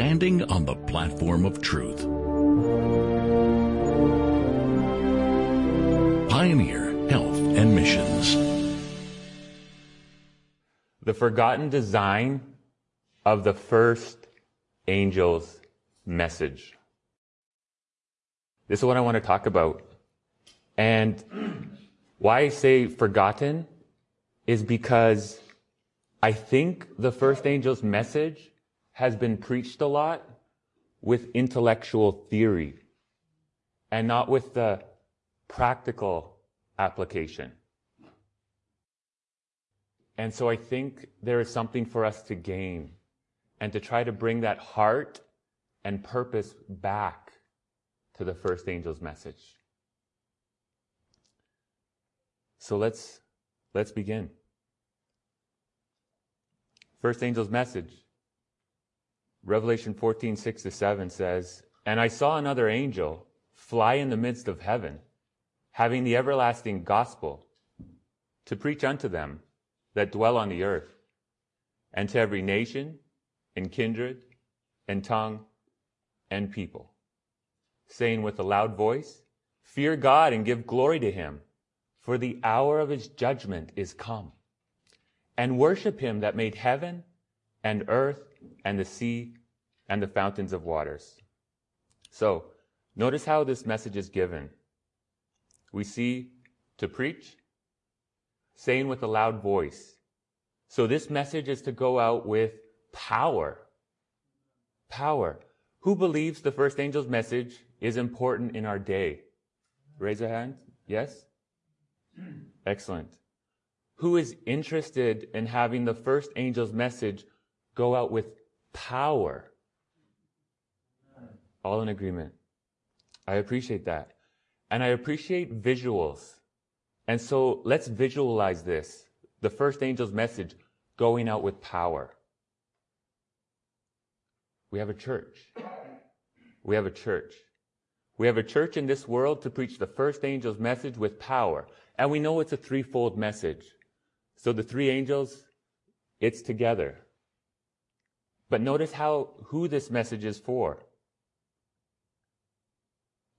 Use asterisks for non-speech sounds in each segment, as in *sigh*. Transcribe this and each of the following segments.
standing on the platform of truth. Pioneer Health and Missions. The forgotten design of the first angel's message. This is what I want to talk about. And why I say forgotten is because I think the first angel's message has been preached a lot with intellectual theory and not with the practical application. And so I think there is something for us to gain and to try to bring that heart and purpose back to the first angel's message. So let's, let's begin. First angel's message. Revelation 14, 6 to 7 says, And I saw another angel fly in the midst of heaven, having the everlasting gospel to preach unto them that dwell on the earth, and to every nation, and kindred, and tongue, and people, saying with a loud voice, Fear God and give glory to him, for the hour of his judgment is come and worship him that made heaven and earth and the sea and the fountains of waters. So, notice how this message is given. We see to preach, saying with a loud voice. So this message is to go out with power. Power. Who believes the first angel's message is important in our day? Raise a hand. Yes? Excellent who is interested in having the first angel's message go out with power? All in agreement. I appreciate that. And I appreciate visuals. And so let's visualize this. The first angel's message going out with power. We have a church. We have a church. We have a church in this world to preach the first angel's message with power. And we know it's a threefold message. So the three angels, it's together. But notice how, who this message is for.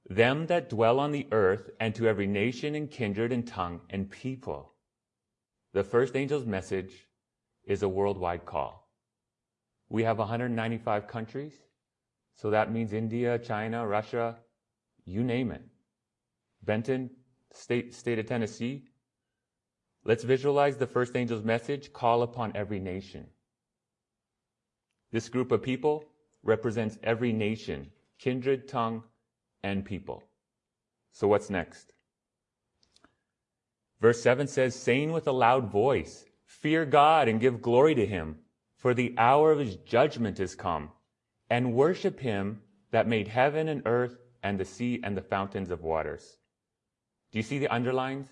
Them that dwell on the earth and to every nation and kindred and tongue and people. The first angel's message is a worldwide call. We have 195 countries. So that means India, China, Russia, you name it. Benton, state, state of Tennessee, Let's visualize the first angel's message call upon every nation. This group of people represents every nation, kindred, tongue, and people. So what's next? Verse 7 says, saying with a loud voice, Fear God and give glory to him, for the hour of his judgment is come, and worship him that made heaven and earth and the sea and the fountains of waters. Do you see the underlines?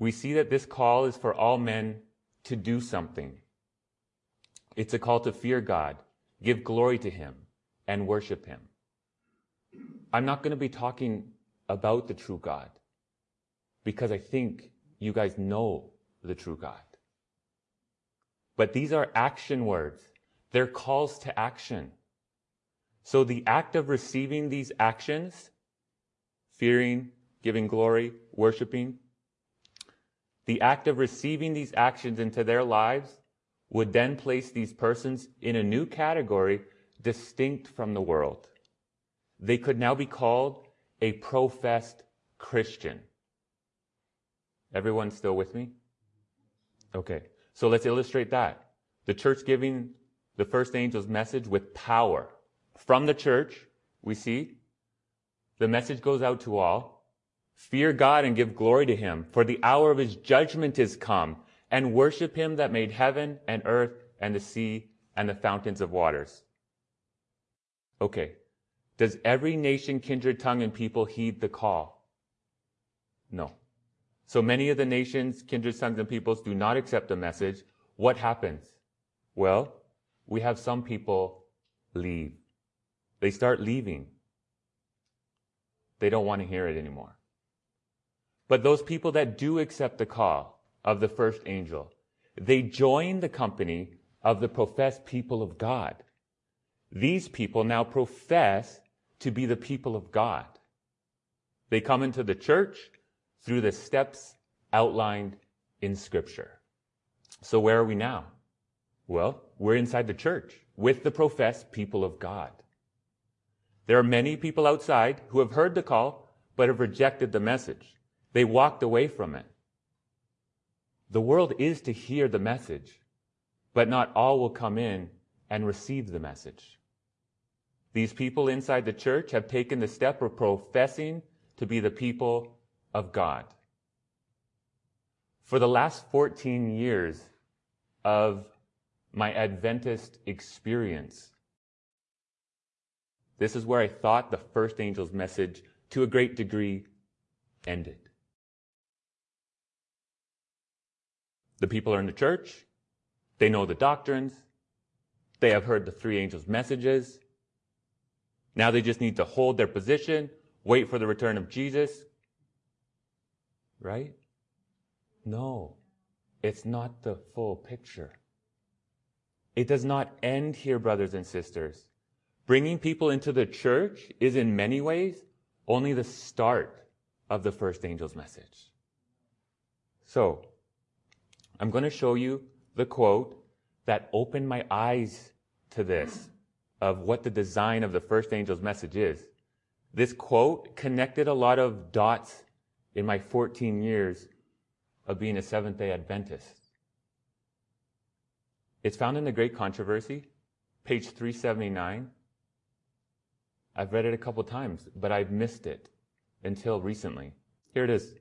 we see that this call is for all men to do something. It's a call to fear God, give glory to Him, and worship Him. I'm not going to be talking about the true God because I think you guys know the true God. But these are action words. They're calls to action. So the act of receiving these actions, fearing, giving glory, worshiping, the act of receiving these actions into their lives would then place these persons in a new category distinct from the world. They could now be called a professed Christian. Everyone still with me? Okay. So let's illustrate that. The church giving the first angel's message with power. From the church, we see the message goes out to all. Fear God and give glory to him, for the hour of his judgment is come, and worship him that made heaven and earth and the sea and the fountains of waters. Okay. Does every nation, kindred, tongue, and people heed the call? No. So many of the nations, kindred, tongues, and peoples do not accept the message. What happens? Well, we have some people leave. They start leaving. They don't want to hear it anymore. But those people that do accept the call of the first angel, they join the company of the professed people of God. these people now profess to be the people of God. They come into the church through the steps outlined in Scripture. So where are we now? Well, we're inside the church with the professed people of God. There are many people outside who have heard the call but have rejected the message. They walked away from it. The world is to hear the message, but not all will come in and receive the message. These people inside the church have taken the step of professing to be the people of God. For the last 14 years of my Adventist experience, this is where I thought the first angel's message, to a great degree, ended. The people are in the church. They know the doctrines. They have heard the three angels' messages. Now they just need to hold their position, wait for the return of Jesus. Right? No, it's not the full picture. It does not end here, brothers and sisters. Bringing people into the church is in many ways only the start of the first angel's message. So, I'm going to show you the quote that opened my eyes to this of what the design of the first angel's message is. This quote connected a lot of dots in my 14 years of being a Seventh day Adventist. It's found in the Great Controversy, page 379. I've read it a couple times, but I've missed it until recently. Here it is.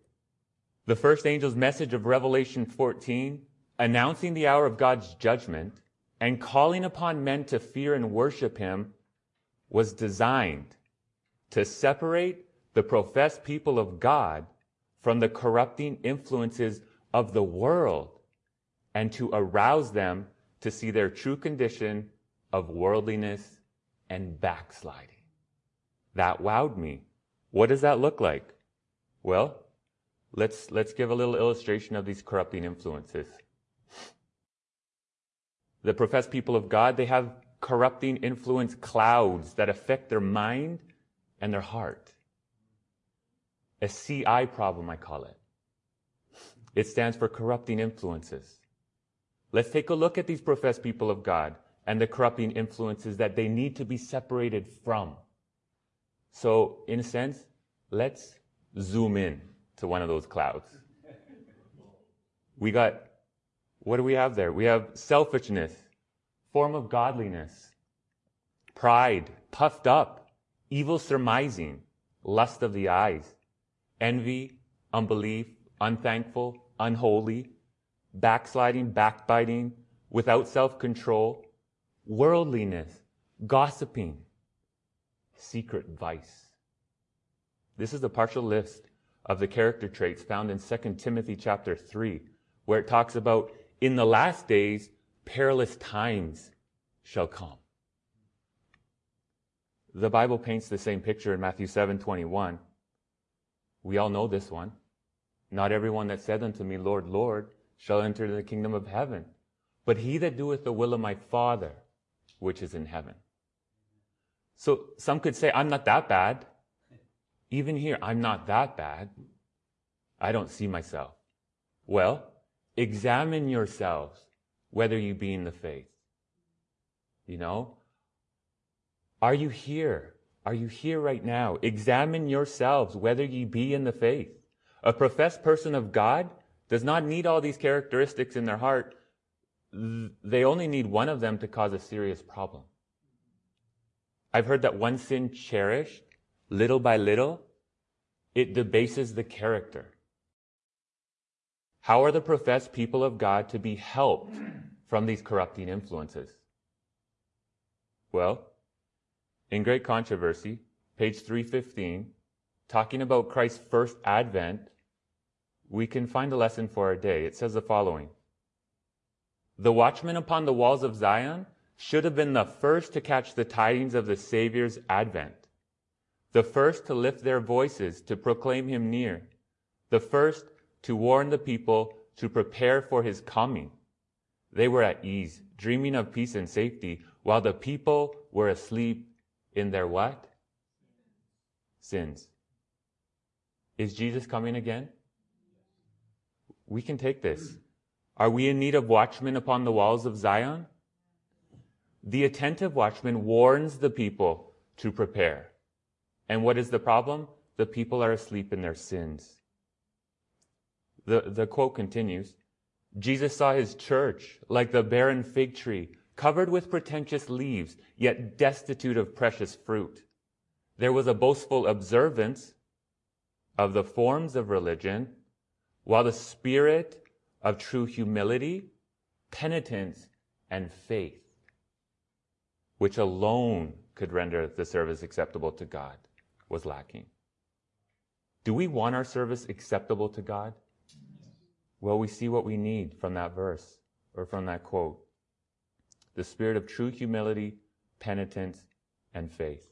The first angel's message of Revelation 14, announcing the hour of God's judgment and calling upon men to fear and worship him, was designed to separate the professed people of God from the corrupting influences of the world and to arouse them to see their true condition of worldliness and backsliding. That wowed me. What does that look like? Well, Let's, let's give a little illustration of these corrupting influences. The professed people of God, they have corrupting influence clouds that affect their mind and their heart. A CI problem, I call it. It stands for corrupting influences. Let's take a look at these professed people of God and the corrupting influences that they need to be separated from. So, in a sense, let's zoom in to one of those clouds. We got, what do we have there? We have selfishness, form of godliness, pride, puffed up, evil surmising, lust of the eyes, envy, unbelief, unthankful, unholy, backsliding, backbiting, without self-control, worldliness, gossiping, secret vice. This is the partial list of the character traits found in 2 Timothy chapter 3, where it talks about in the last days, perilous times shall come. The Bible paints the same picture in Matthew 7:21. We all know this one. Not everyone that said unto me, Lord, Lord, shall enter the kingdom of heaven, but he that doeth the will of my Father, which is in heaven. So some could say, I'm not that bad. Even here, I'm not that bad. I don't see myself. Well, examine yourselves whether you be in the faith. You know? Are you here? Are you here right now? Examine yourselves whether ye be in the faith. A professed person of God does not need all these characteristics in their heart. They only need one of them to cause a serious problem. I've heard that one sin cherished little by little, it debases the character. How are the professed people of God to be helped from these corrupting influences? Well, in Great Controversy, page 315, talking about Christ's first advent, we can find a lesson for our day. It says the following The watchmen upon the walls of Zion should have been the first to catch the tidings of the Savior's advent the first to lift their voices to proclaim him near, the first to warn the people to prepare for his coming, They were at ease, dreaming of peace and safety, while the people were asleep in their what? Sins. Is Jesus coming again? We can take this. Are we in need of watchmen upon the walls of Zion? The attentive watchman warns the people to prepare. And what is the problem? The people are asleep in their sins. The, the quote continues Jesus saw his church like the barren fig tree, covered with pretentious leaves, yet destitute of precious fruit. There was a boastful observance of the forms of religion, while the spirit of true humility, penitence, and faith, which alone could render the service acceptable to God, was lacking. Do we want our service acceptable to God? Well, we see what we need from that verse or from that quote. The spirit of true humility, penitence, and faith.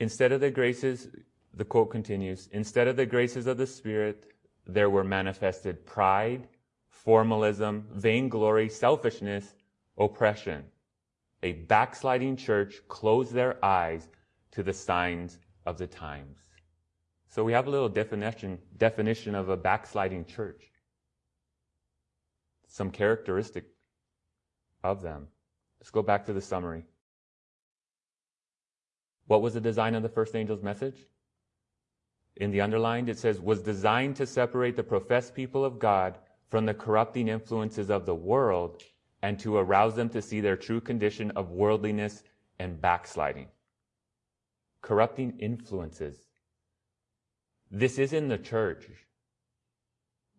Instead of the graces, the quote continues, instead of the graces of the Spirit, there were manifested pride, formalism, vainglory, selfishness, oppression. A backsliding church closed their eyes to the signs of the times. So we have a little definition, definition of a backsliding church. Some characteristic of them. Let's go back to the summary. What was the design of the first angel's message? In the underlined, it says, was designed to separate the professed people of God from the corrupting influences of the world and to arouse them to see their true condition of worldliness and backsliding. Corrupting influences. This is in the church.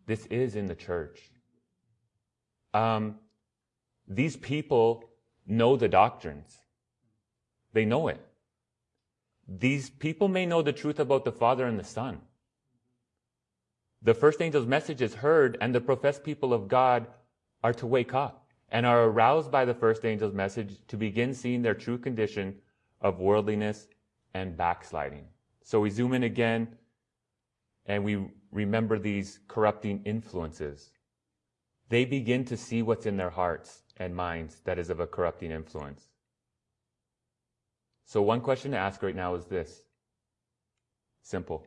This is in the church. Um, these people know the doctrines. They know it. These people may know the truth about the Father and the Son. The first angel's message is heard, and the professed people of God are to wake up and are aroused by the first angel's message to begin seeing their true condition of worldliness and backsliding. So we zoom in again and we remember these corrupting influences. They begin to see what's in their hearts and minds that is of a corrupting influence. So one question to ask right now is this. Simple.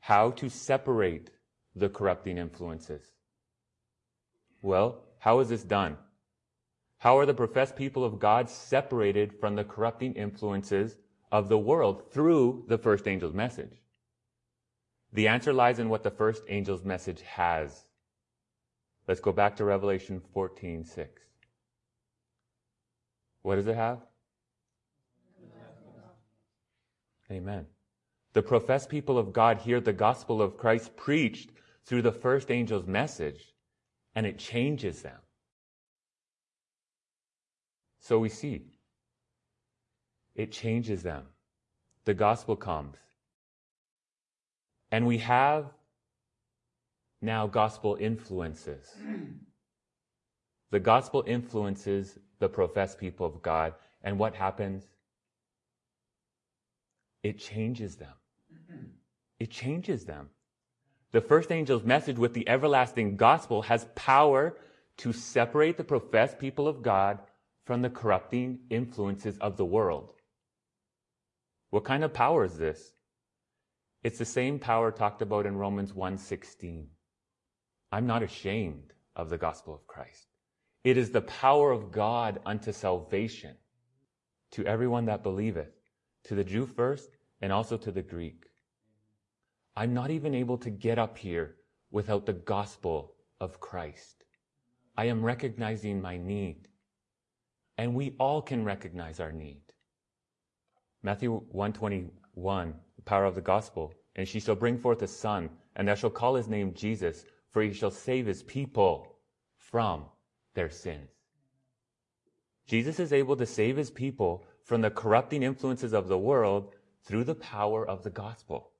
How to separate the corrupting influences? Well, how is this done? How are the professed people of God separated from the corrupting influences of the world through the first angel's message? The answer lies in what the first angel's message has. Let's go back to Revelation 14, 6. What does it have? Amen. The professed people of God hear the gospel of Christ preached through the first angel's message, and it changes them. So we see, it changes them. The gospel comes. And we have now gospel influences. *clears throat* The gospel influences the professed people of God. And what happens? it changes them. It changes them. The first angel's message with the everlasting gospel has power to separate the professed people of God from the corrupting influences of the world. What kind of power is this? It's the same power talked about in Romans 1:16. I'm not ashamed of the gospel of Christ. It is the power of God unto salvation to everyone that believeth to the Jew first and also to the Greek. I'm not even able to get up here without the gospel of Christ. I am recognizing my need. And we all can recognize our need. Matthew 121, the power of the gospel. And she shall bring forth a son, and thou shalt call his name Jesus, for he shall save his people from their sins. Jesus is able to save his people from the corrupting influences of the world through the power of the gospel.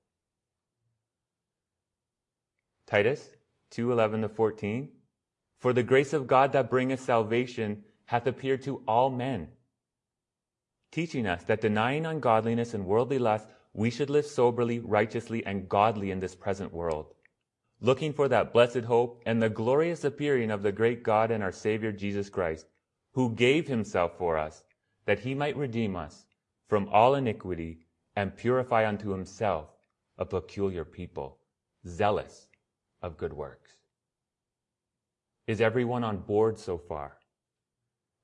Titus 2:11 to 14 For the grace of God that bringeth salvation hath appeared to all men teaching us that denying ungodliness and worldly lust we should live soberly righteously and godly in this present world looking for that blessed hope and the glorious appearing of the great God and our Savior Jesus Christ, who gave himself for us, that he might redeem us from all iniquity and purify unto himself a peculiar people, zealous of good works. Is everyone on board so far?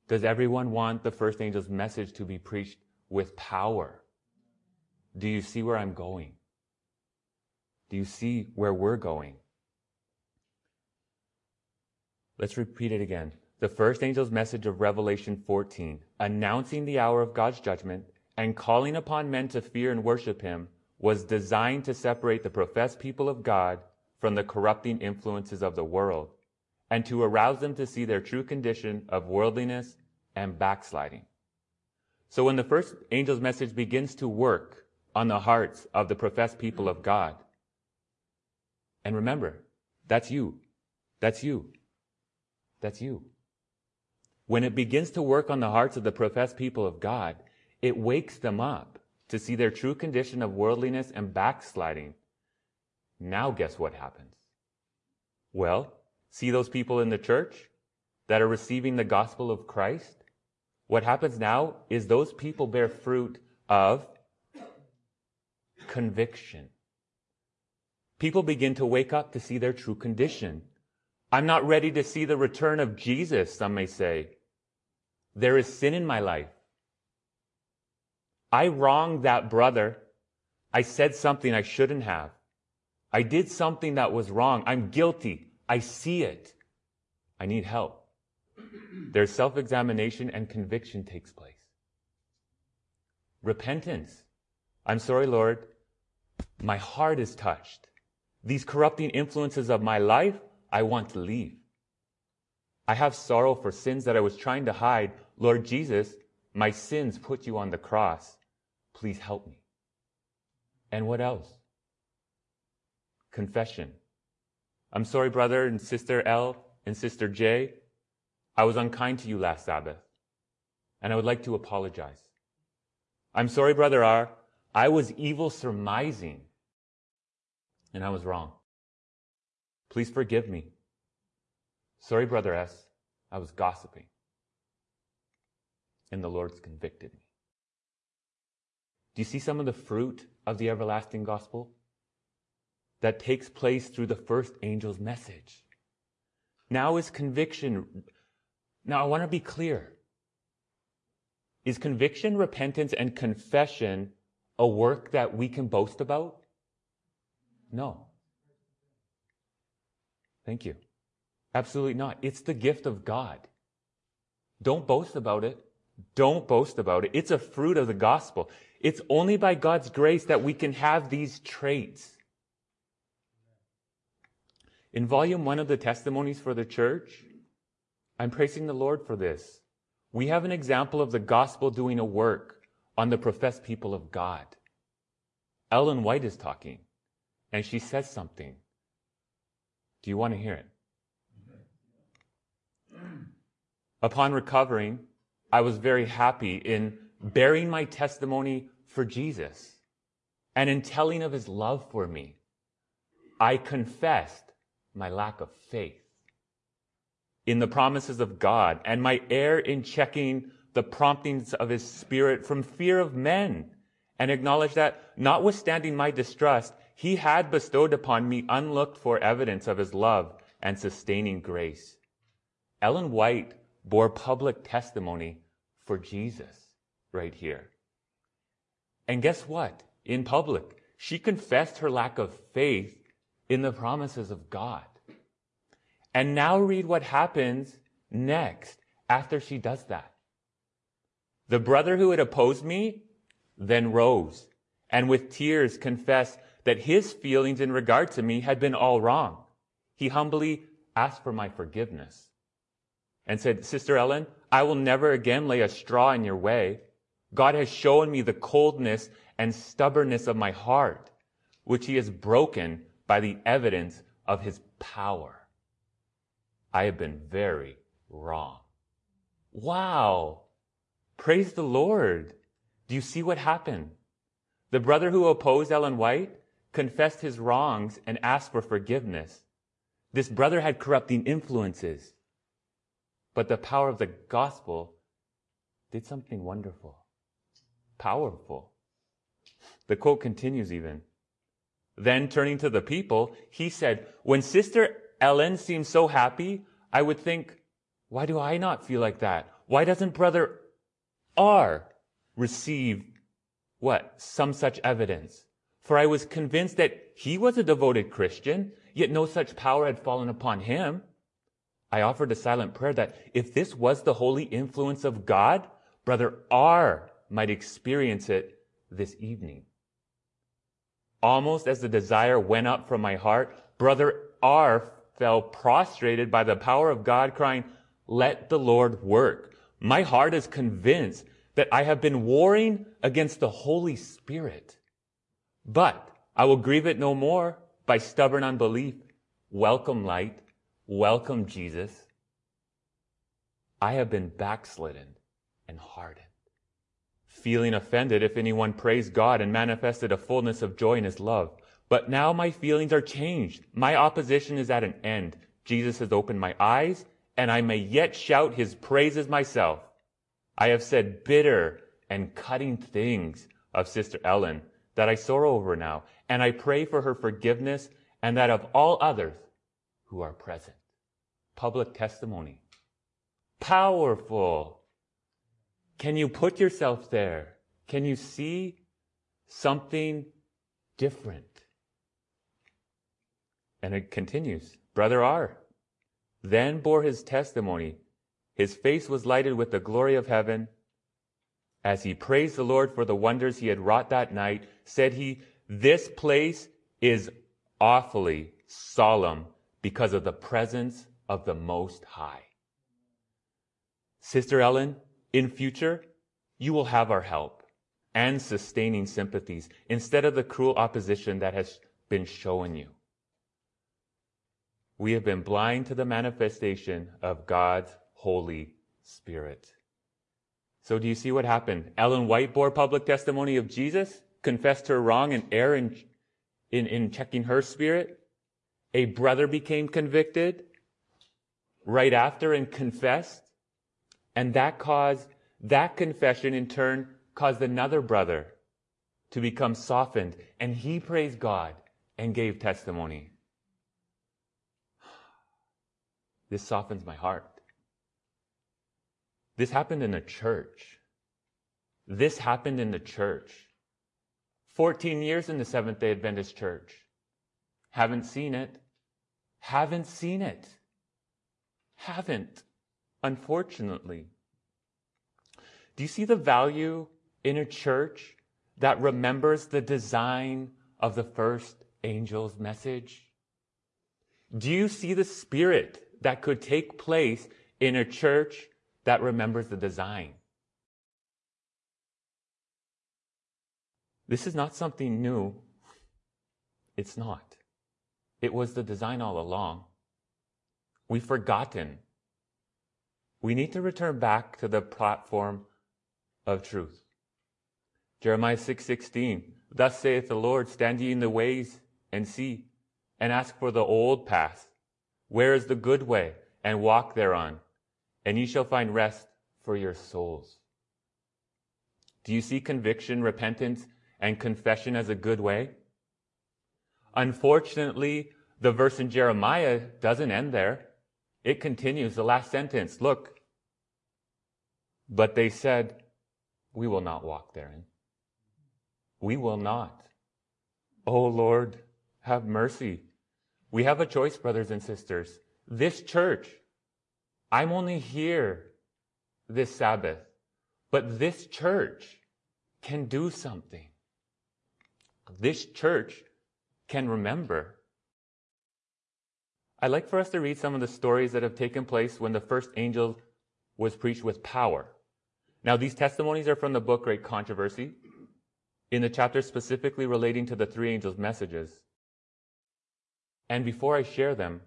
Does everyone want the first angel's message to be preached with power? Do you see where I'm going? Do you see where we're going? Let's repeat it again. The first angel's message of Revelation 14, announcing the hour of God's judgment and calling upon men to fear and worship him, was designed to separate the professed people of God from the corrupting influences of the world and to arouse them to see their true condition of worldliness and backsliding. So when the first angel's message begins to work on the hearts of the professed people of God, and remember, that's you. That's you. That's you. When it begins to work on the hearts of the professed people of God, it wakes them up to see their true condition of worldliness and backsliding. Now, guess what happens? Well, see those people in the church that are receiving the gospel of Christ? What happens now is those people bear fruit of conviction. People begin to wake up to see their true condition. I'm not ready to see the return of Jesus, some may say. There is sin in my life. I wronged that brother. I said something I shouldn't have. I did something that was wrong. I'm guilty. I see it. I need help. There's self-examination and conviction takes place. Repentance. I'm sorry, Lord. My heart is touched. These corrupting influences of my life, I want to leave. I have sorrow for sins that I was trying to hide. Lord Jesus, my sins put you on the cross. Please help me. And what else? Confession. I'm sorry, brother and sister L and sister J. I was unkind to you last Sabbath, and I would like to apologize. I'm sorry, brother R. I was evil surmising, and I was wrong. Please forgive me. Sorry, brother S. I was gossiping, and the Lord's convicted me. Do you see some of the fruit of the everlasting gospel? That takes place through the first angel's message. Now is conviction. Now I want to be clear. Is conviction, repentance, and confession a work that we can boast about? No. Thank you. Absolutely not. It's the gift of God. Don't boast about it. Don't boast about it. It's a fruit of the gospel. It's only by God's grace that we can have these traits. In volume one of the testimonies for the church, I'm praising the Lord for this. We have an example of the gospel doing a work on the professed people of God. Ellen White is talking, and she says something. Do you want to hear it? Upon recovering, I was very happy in bearing my testimony for Jesus and in telling of his love for me. I confessed my lack of faith in the promises of God and my error in checking the promptings of his spirit from fear of men and acknowledged that notwithstanding my distrust, he had bestowed upon me unlooked for evidence of his love and sustaining grace. Ellen White bore public testimony for Jesus right here. And guess what? In public, she confessed her lack of faith in the promises of God. And now read what happens next after she does that. The brother who had opposed me then rose and with tears confessed that his feelings in regard to me had been all wrong. He humbly asked for my forgiveness and said, Sister Ellen, I will never again lay a straw in your way. God has shown me the coldness and stubbornness of my heart, which he has broken by the evidence of his power. I have been very wrong. Wow. Praise the Lord. Do you see what happened? The brother who opposed Ellen White confessed his wrongs and asked for forgiveness. This brother had corrupting influences. But the power of the gospel did something wonderful, powerful. The quote continues even. Then turning to the people, he said, when Sister Ellen seems so happy, I would think, why do I not feel like that? Why doesn't brother R receive what? Some such evidence. For I was convinced that he was a devoted Christian, yet no such power had fallen upon him. I offered a silent prayer that if this was the holy influence of God, brother R might experience it this evening. Almost as the desire went up from my heart, brother R fell prostrated by the power of God, crying, Let the Lord work. My heart is convinced that I have been warring against the Holy Spirit. But I will grieve it no more by stubborn unbelief. Welcome light. Welcome Jesus. I have been backslidden and hardened, feeling offended if anyone praised God and manifested a fullness of joy in his love. But now my feelings are changed. My opposition is at an end. Jesus has opened my eyes and I may yet shout his praises myself. I have said bitter and cutting things of Sister Ellen that I sorrow over now, and I pray for her forgiveness and that of all others who are present public testimony. Powerful. Can you put yourself there? Can you see something different? And it continues. Brother R then bore his testimony. His face was lighted with the glory of heaven. As he praised the Lord for the wonders he had wrought that night, said he, This place is awfully solemn because of the presence of the Most High. Sister Ellen, in future, you will have our help and sustaining sympathies instead of the cruel opposition that has been shown you. We have been blind to the manifestation of God's Holy Spirit. So do you see what happened? Ellen White bore public testimony of Jesus, confessed her wrong and error in, in, in checking her spirit. A brother became convicted right after and confessed. And that caused, that confession in turn caused another brother to become softened. And he praised God and gave testimony. This softens my heart. This happened in a church. This happened in the church. 14 years in the Seventh day Adventist church. Haven't seen it. Haven't seen it haven't, unfortunately. Do you see the value in a church that remembers the design of the first angel's message? Do you see the spirit that could take place in a church that remembers the design? This is not something new. It's not. It was the design all along. We've forgotten. We need to return back to the platform of truth. Jeremiah 6:16 Thus saith the Lord stand ye in the ways and see and ask for the old path where is the good way and walk thereon and ye shall find rest for your souls. Do you see conviction, repentance and confession as a good way? Unfortunately, the verse in Jeremiah doesn't end there. It continues, the last sentence. Look. But they said, We will not walk therein. We will not. Oh Lord, have mercy. We have a choice, brothers and sisters. This church, I'm only here this Sabbath, but this church can do something. This church can remember I'd like for us to read some of the stories that have taken place when the first angel was preached with power. Now, these testimonies are from the book Great Controversy, in the chapter specifically relating to the three angels' messages. And before I share them,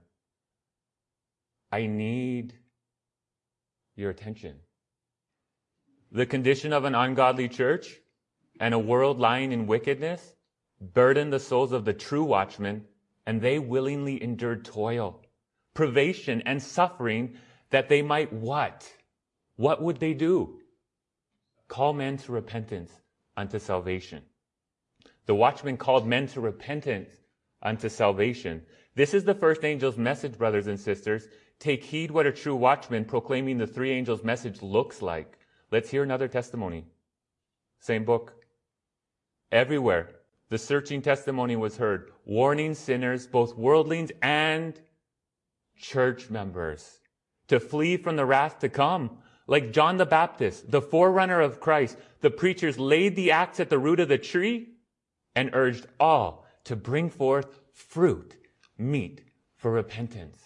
I need your attention. The condition of an ungodly church and a world lying in wickedness burden the souls of the true watchmen and they willingly endured toil privation, and suffering that they might what? What would they do? Call men to repentance unto salvation. The watchman called men to repentance unto salvation. This is the first angel's message, brothers and sisters. Take heed what a true watchman proclaiming the three angels' message looks like. Let's hear another testimony. Same book. Everywhere, the searching testimony was heard, warning sinners, both worldlings and church members, to flee from the wrath to come. Like John the Baptist, the forerunner of Christ, the preachers laid the axe at the root of the tree and urged all to bring forth fruit, meet for repentance.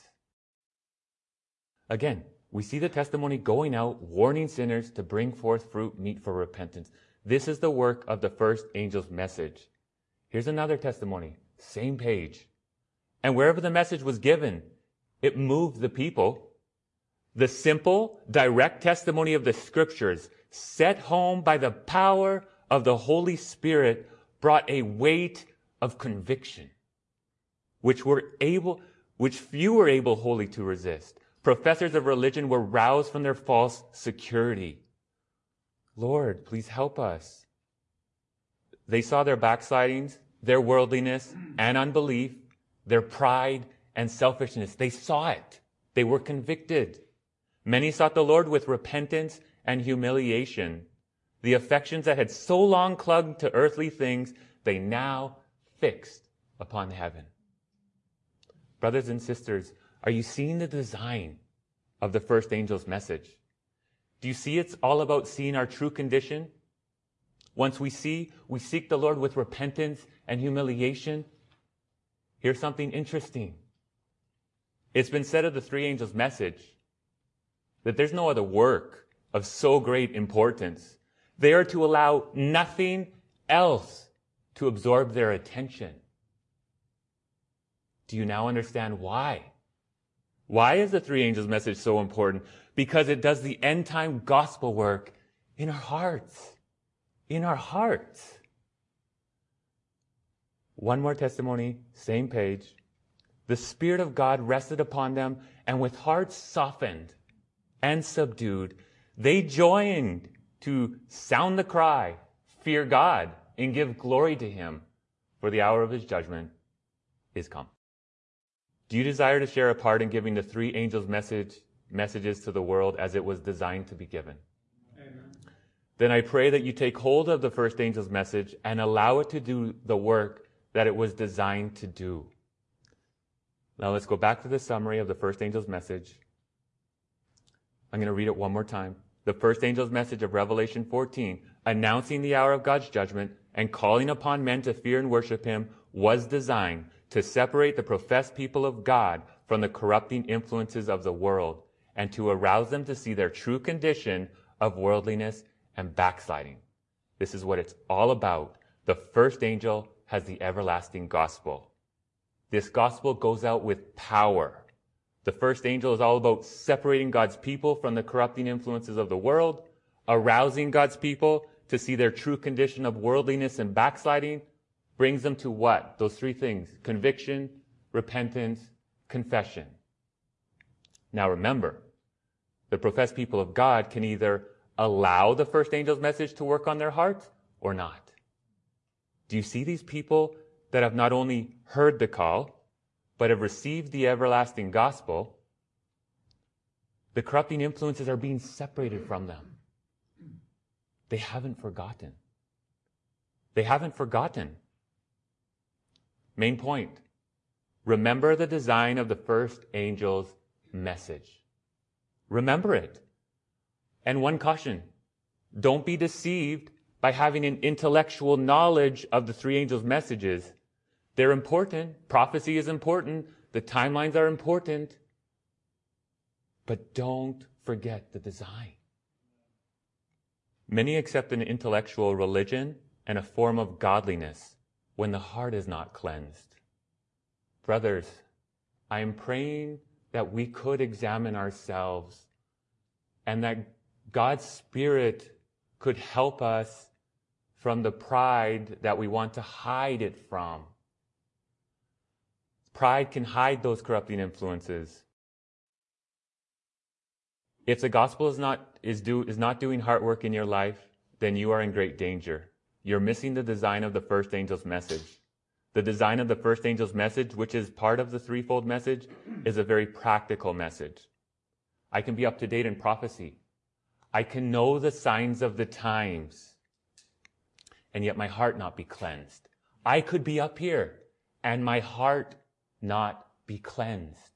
Again, we see the testimony going out, warning sinners to bring forth fruit, meet for repentance. This is the work of the first angel's message. Here's another testimony, same page. And wherever the message was given, it moved the people. The simple, direct testimony of the scriptures, set home by the power of the Holy Spirit, brought a weight of conviction, which were able, which few were able wholly to resist. Professors of religion were roused from their false security. Lord, please help us. They saw their backslidings, their worldliness and unbelief, their pride and selfishness. They saw it. They were convicted. Many sought the Lord with repentance and humiliation. The affections that had so long clung to earthly things, they now fixed upon heaven. Brothers and sisters, are you seeing the design of the first angel's message? Do you see it's all about seeing our true condition? Once we see, we seek the Lord with repentance and humiliation. Here's something interesting. It's been said of the three angels' message that there's no other work of so great importance. They are to allow nothing else to absorb their attention. Do you now understand why? Why is the three angels message so important? Because it does the end time gospel work in our hearts. In our hearts. One more testimony, same page. The Spirit of God rested upon them, and with hearts softened and subdued, they joined to sound the cry, Fear God, and give glory to Him, for the hour of His judgment is come. Do you desire to share a part in giving the three angels' message, messages to the world as it was designed to be given? Amen. Then I pray that you take hold of the first angel's message and allow it to do the work that it was designed to do. Now let's go back to the summary of the first angel's message. I'm going to read it one more time. The first angel's message of Revelation 14, announcing the hour of God's judgment and calling upon men to fear and worship him, was designed to separate the professed people of God from the corrupting influences of the world and to arouse them to see their true condition of worldliness and backsliding. This is what it's all about. The first angel has the everlasting gospel. This gospel goes out with power. The first angel is all about separating God's people from the corrupting influences of the world, arousing God's people to see their true condition of worldliness and backsliding, brings them to what? Those three things conviction, repentance, confession. Now remember, the professed people of God can either allow the first angel's message to work on their hearts or not. Do you see these people that have not only heard the call, but have received the everlasting gospel? The corrupting influences are being separated from them. They haven't forgotten. They haven't forgotten. Main point. Remember the design of the first angel's message. Remember it. And one caution. Don't be deceived by having an intellectual knowledge of the three angels' messages. They're important. Prophecy is important. The timelines are important. But don't forget the design. Many accept an intellectual religion and a form of godliness when the heart is not cleansed. Brothers, I am praying that we could examine ourselves and that God's Spirit could help us from the pride that we want to hide it from. Pride can hide those corrupting influences. If the gospel is not, is, do, is not doing heart work in your life, then you are in great danger. You're missing the design of the first angel's message. The design of the first angel's message, which is part of the threefold message, is a very practical message. I can be up to date in prophecy. I can know the signs of the times, and yet my heart not be cleansed. I could be up here and my heart not be cleansed.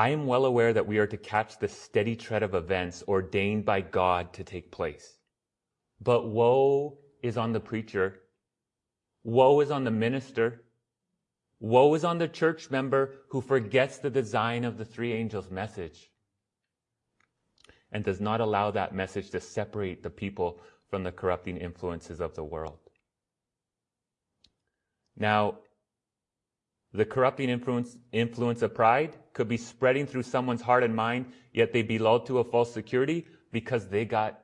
I am well aware that we are to catch the steady tread of events ordained by God to take place. But woe is on the preacher. Woe is on the minister. Woe is on the church member who forgets the design of the three angels' message and does not allow that message to separate the people from the corrupting influences of the world. Now, the corrupting influence, influence of pride could be spreading through someone's heart and mind, yet they be lulled to a false security because they got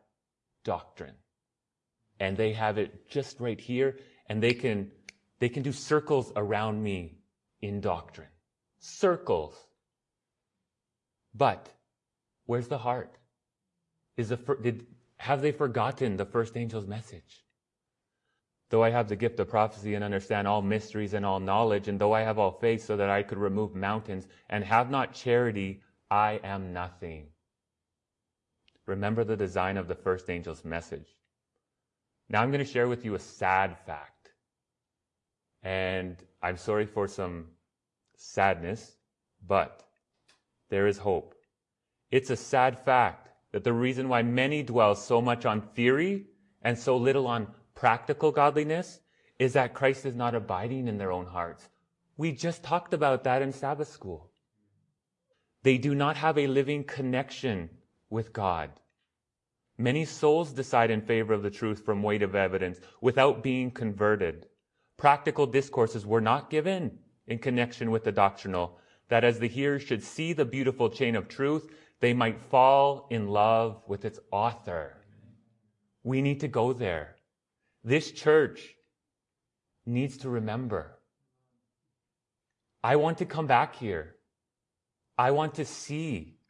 doctrine. And they have it just right here and they can they can do circles around me in doctrine. Circles. But where's the heart? Is the did have they forgotten the first angel's message though i have the gift of prophecy and understand all mysteries and all knowledge and though i have all faith so that i could remove mountains and have not charity i am nothing remember the design of the first angel's message now I'm going to share with you a sad fact. And I'm sorry for some sadness, but there is hope. It's a sad fact that the reason why many dwell so much on theory and so little on practical godliness is that Christ is not abiding in their own hearts. We just talked about that in Sabbath school. They do not have a living connection with God. Many souls decide in favor of the truth from weight of evidence without being converted. Practical discourses were not given in connection with the doctrinal, that as the hearers should see the beautiful chain of truth, they might fall in love with its author. We need to go there. This church needs to remember. I want to come back here. I want to see.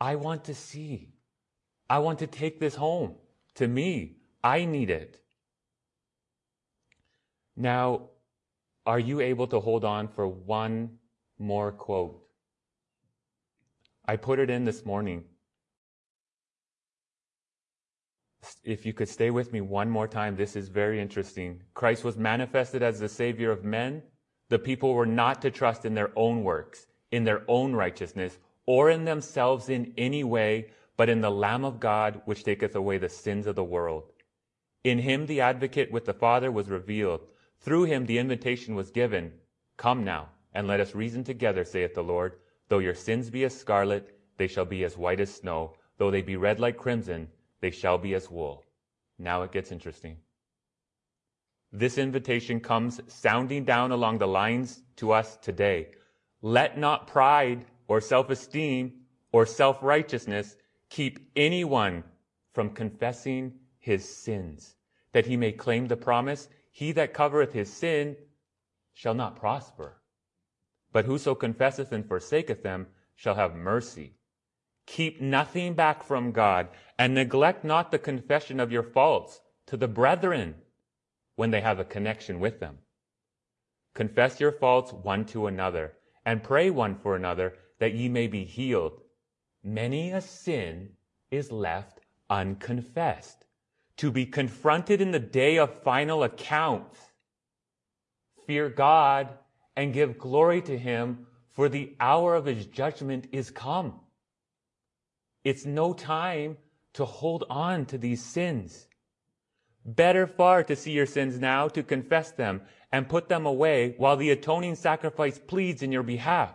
I want to see. I want to take this home to me. I need it. Now, are you able to hold on for one more quote? I put it in this morning. If you could stay with me one more time, this is very interesting. Christ was manifested as the Savior of men. The people were not to trust in their own works, in their own righteousness, or in themselves in any way, but in the Lamb of God, which taketh away the sins of the world. In him the advocate with the Father was revealed. Through him the invitation was given. Come now, and let us reason together, saith the Lord. Though your sins be as scarlet, they shall be as white as snow. Though they be red like crimson, they shall be as wool. Now it gets interesting. This invitation comes sounding down along the lines to us today. Let not pride or self-esteem or self-righteousness keep anyone from confessing his sins, that he may claim the promise, He that covereth his sin shall not prosper. But whoso confesseth and forsaketh them shall have mercy. Keep nothing back from God, and neglect not the confession of your faults to the brethren when they have a connection with them. Confess your faults one to another, and pray one for another, that ye may be healed. Many a sin is left unconfessed, to be confronted in the day of final account. Fear God and give glory to Him, for the hour of His judgment is come. It's no time to hold on to these sins. Better far to see your sins now, to confess them and put them away while the atoning sacrifice pleads in your behalf.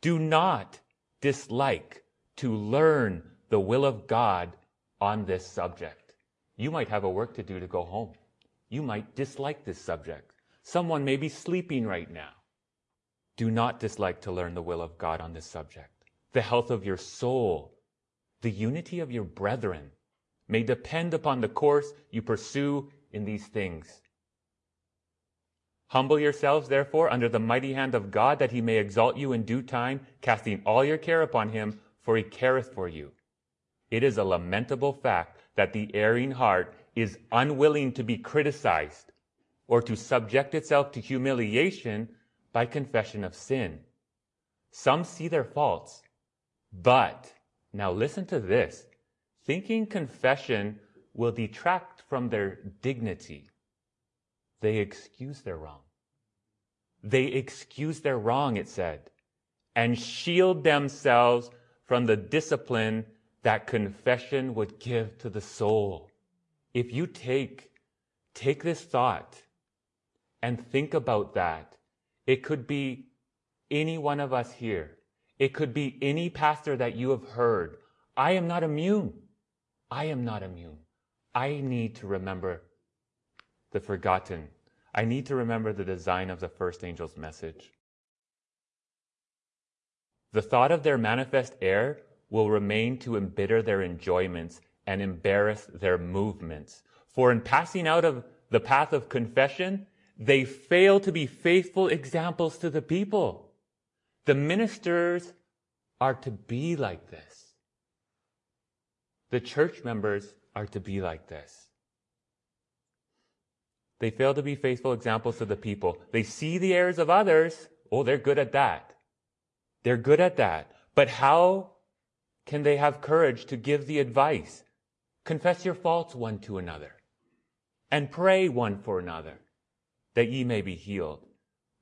Do not dislike to learn the will of God on this subject. You might have a work to do to go home. You might dislike this subject. Someone may be sleeping right now. Do not dislike to learn the will of God on this subject. The health of your soul, the unity of your brethren may depend upon the course you pursue in these things. Humble yourselves, therefore, under the mighty hand of God, that he may exalt you in due time, casting all your care upon him, for he careth for you. It is a lamentable fact that the erring heart is unwilling to be criticized or to subject itself to humiliation by confession of sin. Some see their faults, but now listen to this. Thinking confession will detract from their dignity. They excuse their wrong. They excuse their wrong, it said, and shield themselves from the discipline that confession would give to the soul. If you take, take this thought and think about that, it could be any one of us here. It could be any pastor that you have heard. I am not immune. I am not immune. I need to remember the forgotten. I need to remember the design of the first angel's message. The thought of their manifest error will remain to embitter their enjoyments and embarrass their movements. For in passing out of the path of confession, they fail to be faithful examples to the people. The ministers are to be like this. The church members are to be like this. They fail to be faithful examples to the people. They see the errors of others. Oh, they're good at that. They're good at that. But how can they have courage to give the advice? Confess your faults one to another and pray one for another that ye may be healed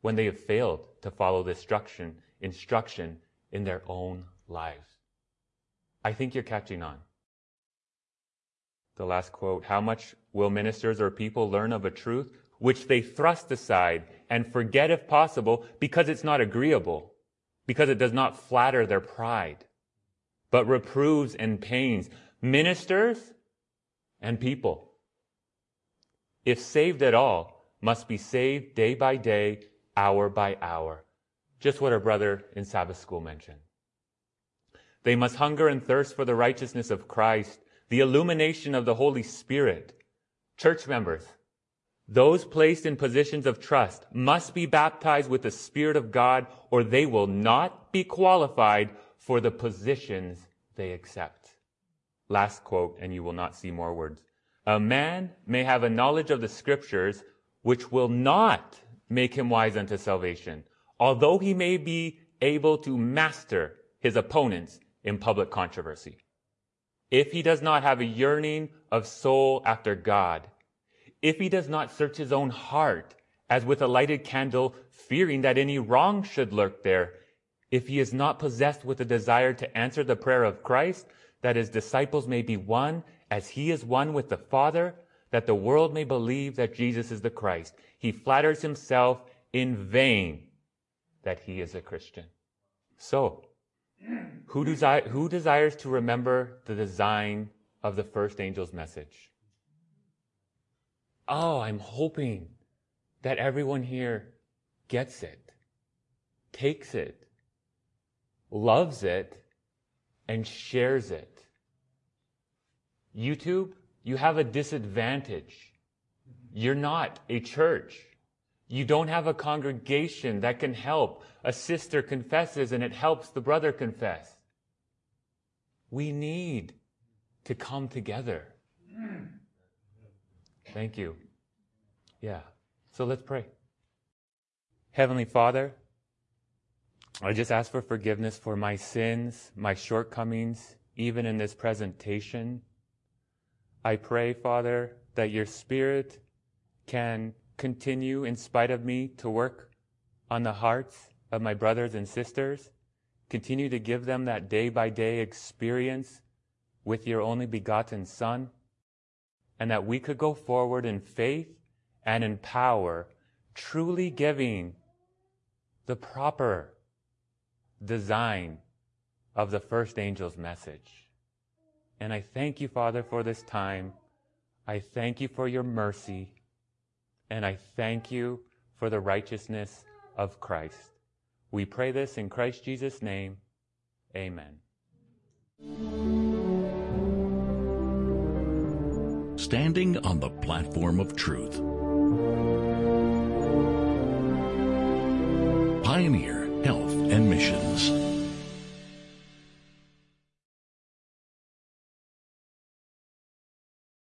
when they have failed to follow the instruction, instruction in their own lives. I think you're catching on. The last quote, how much will ministers or people learn of a truth which they thrust aside and forget if possible because it's not agreeable, because it does not flatter their pride? but reproves and pains ministers and people. If saved at all, must be saved day by day, hour by hour. Just what our brother in Sabbath school mentioned. They must hunger and thirst for the righteousness of Christ, the illumination of the Holy Spirit. Church members, those placed in positions of trust must be baptized with the Spirit of God or they will not be qualified for the positions they accept. Last quote, and you will not see more words. A man may have a knowledge of the scriptures which will not make him wise unto salvation, although he may be able to master his opponents in public controversy. If he does not have a yearning of soul after God, if he does not search his own heart as with a lighted candle, fearing that any wrong should lurk there, if he is not possessed with a desire to answer the prayer of Christ, that his disciples may be one as he is one with the Father, that the world may believe that Jesus is the Christ. He flatters himself in vain that he is a Christian. So, who, desi- who desires to remember the design of the first angel's message? Oh, I'm hoping that everyone here gets it, takes it, loves it, and shares it. YouTube, you have a disadvantage. You're not a church. You don't have a congregation that can help. A sister confesses and it helps the brother confess. We need to come together. Thank you. Yeah. So let's pray. Heavenly Father, I just ask for forgiveness for my sins, my shortcomings, even in this presentation. I pray, Father, that your Spirit can continue, in spite of me, to work on the hearts of my brothers and sisters. Continue to give them that day by day experience with your only begotten Son, and that we could go forward in faith and in power, truly giving the proper design of the first angel's message. And I thank you, Father, for this time. I thank you for your mercy. And I thank you for the righteousness of Christ. We pray this in Christ Jesus' name. Amen. Standing on the platform of truth. Pioneer Health and Missions.